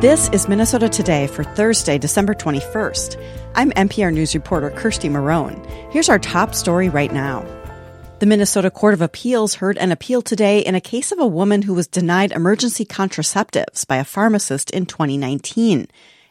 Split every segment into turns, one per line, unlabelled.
This is Minnesota Today for Thursday, December 21st. I'm MPR News reporter Kirsti Marohn. Here's our top story right now. The Minnesota Court of Appeals heard an appeal today in a case of a woman who was denied emergency contraceptives by a pharmacist in 2019.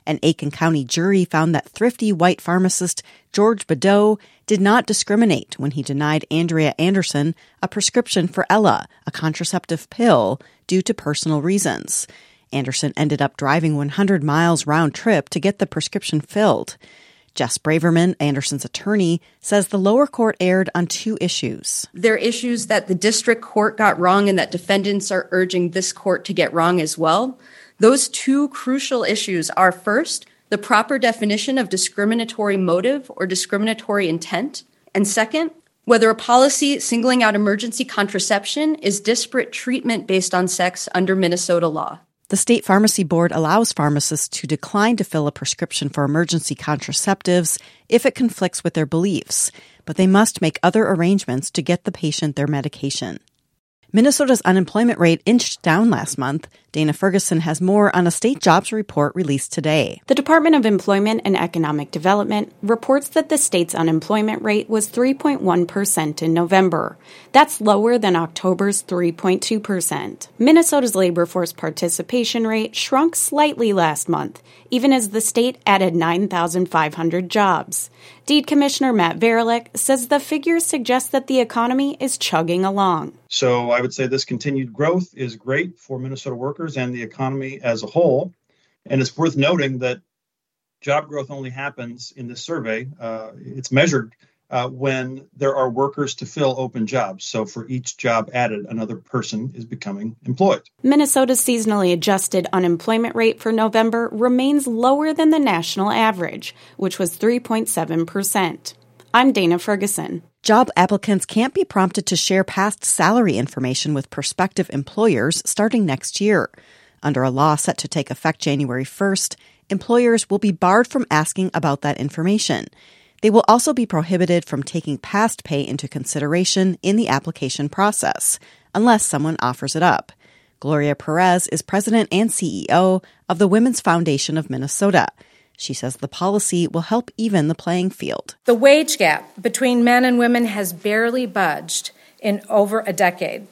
An Aitkin County jury found that Thrifty White pharmacist George Badeaux did not discriminate when he denied Andrea Anderson a prescription for Ella, a contraceptive pill, due to personal reasons. Anderson ended up driving 100 miles round trip to get the prescription filled. Jess Braverman, Anderson's attorney, says the lower court erred on two issues.
There are issues that the district court got wrong and that defendants are urging this court to get wrong as well. Those two crucial issues are first, the proper definition of discriminatory motive or discriminatory intent, and second, whether a policy singling out emergency contraception is disparate treatment based on sex under Minnesota law.
The state pharmacy board allows pharmacists to decline to fill a prescription for emergency contraceptives if it conflicts with their beliefs, but they must make other arrangements to get the patient their medication. Minnesota's unemployment rate inched down last month. Dana Ferguson has more on a state jobs report released today.
The Department of Employment and Economic Development reports that the state's unemployment rate was 3.1% in November. That's lower than October's 3.2%. Minnesota's labor force participation rate shrunk slightly last month, even as the state added 9,500 jobs. DEED Commissioner Matt Varilek says the figures suggest that the economy is chugging along.
So I would say this continued growth is great for Minnesota workers and the economy as a whole. And it's worth noting that job growth only happens in this survey. Uh, it's measured uh, when there are workers to fill open jobs. So for each job added, another person is becoming employed.
Minnesota's seasonally adjusted unemployment rate for November remains lower than the national average, which was 3.7%. I'm Dana Ferguson.
Job applicants can't be prompted to share past salary information with prospective employers starting next year. Under a law set to take effect January 1st, employers will be barred from asking about that information. They will also be prohibited from taking past pay into consideration in the application process, unless someone offers it up. Gloria Perez is president and CEO of the Women's Foundation of Minnesota. She says the policy will help even the playing field.
The wage gap between men and women has barely budged in over a decade.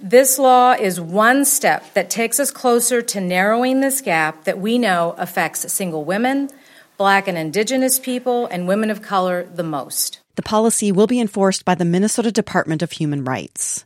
This law is one step that takes us closer to narrowing this gap that we know affects single women, black and indigenous people, and women of color the most.
The policy will be enforced by the Minnesota Department of Human Rights.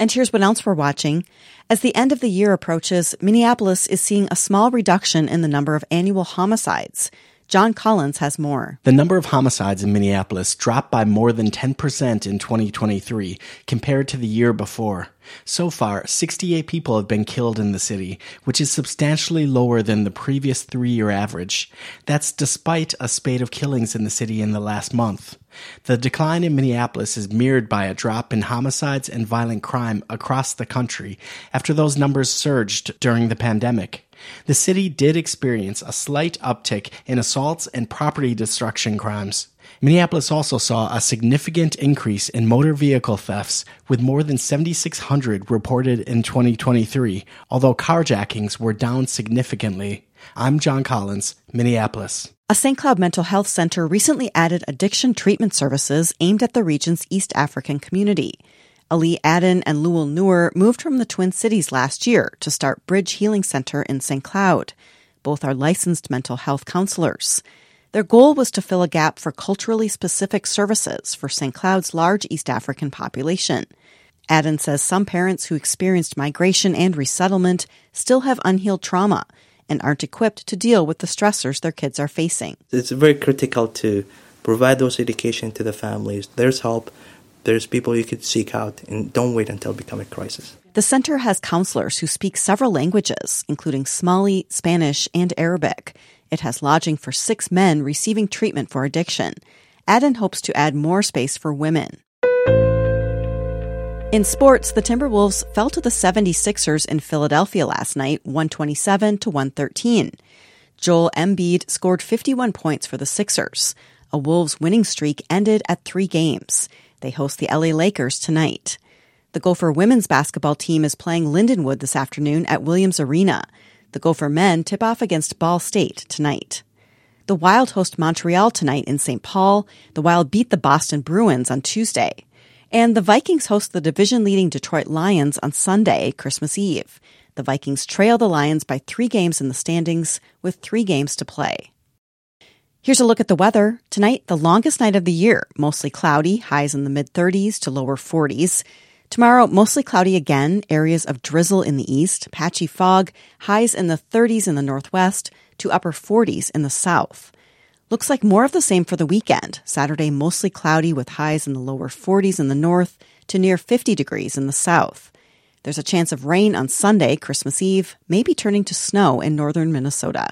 And here's what else we're watching. As the end of the year approaches, Minneapolis is seeing a small reduction in the number of annual homicides. John Collins has more.
The number of homicides in Minneapolis dropped by more than 10% in 2023 compared to the year before. So far, 68 people have been killed in the city, which is substantially lower than the previous three year average. That's despite a spate of killings in the city in the last month. The decline in Minneapolis is mirrored by a drop in homicides and violent crime across the country after those numbers surged during the pandemic. The city did experience a slight uptick in assaults and property destruction crimes. Minneapolis also saw a significant increase in motor vehicle thefts, with more than 7,600 reported in 2023, although carjackings were down significantly. I'm John Collins, Minneapolis.
A St. Cloud Mental Health Center recently added addiction treatment services aimed at the region's East African community. Ali Adden and Lewel Noor moved from the Twin Cities last year to start Bridge Healing Center in St. Cloud. Both are licensed mental health counselors. Their goal was to fill a gap for culturally specific services for St. Cloud's large East African population. Adden says some parents who experienced migration and resettlement still have unhealed trauma and aren't equipped to deal with the stressors their kids are facing.
It's very critical to provide those education to the families. There's help, there's people you could seek out, and don't wait until it becomes a crisis.
The center has counselors who speak several languages, including Somali, Spanish, and Arabic. It has lodging for six men receiving treatment for addiction. Adden hopes to add more space for women. In sports, the Timberwolves fell to the 76ers in Philadelphia last night, 127 to 113. Joel Embiid scored 51 points for the Sixers. A Wolves winning streak ended at three games. They host the LA Lakers tonight. The Gopher women's basketball team is playing Lindenwood this afternoon at Williams Arena. The Gopher men tip off against Ball State tonight. The Wild host Montreal tonight in St. Paul. The Wild beat the Boston Bruins on Tuesday. And the Vikings host the division leading Detroit Lions on Sunday, Christmas Eve. The Vikings trail the Lions by three games in the standings with three games to play. Here's a look at the weather. Tonight, the longest night of the year, mostly cloudy, highs in the mid 30s to lower 40s. Tomorrow, mostly cloudy again, areas of drizzle in the east, patchy fog, highs in the 30s in the northwest to upper 40s in the south. Looks like more of the same for the weekend. Saturday, mostly cloudy with highs in the lower 40s in the north to near 50 degrees in the south. There's a chance of rain on Sunday, Christmas Eve, maybe turning to snow in northern Minnesota.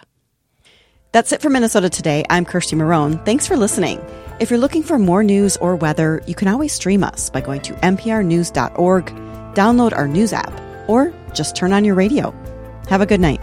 That's it for Minnesota Today. I'm Kirsti Marohn. Thanks for listening. If you're looking for more news or weather, you can always stream us by going to mprnews.org, download our news app, or just turn on your radio. Have a good night.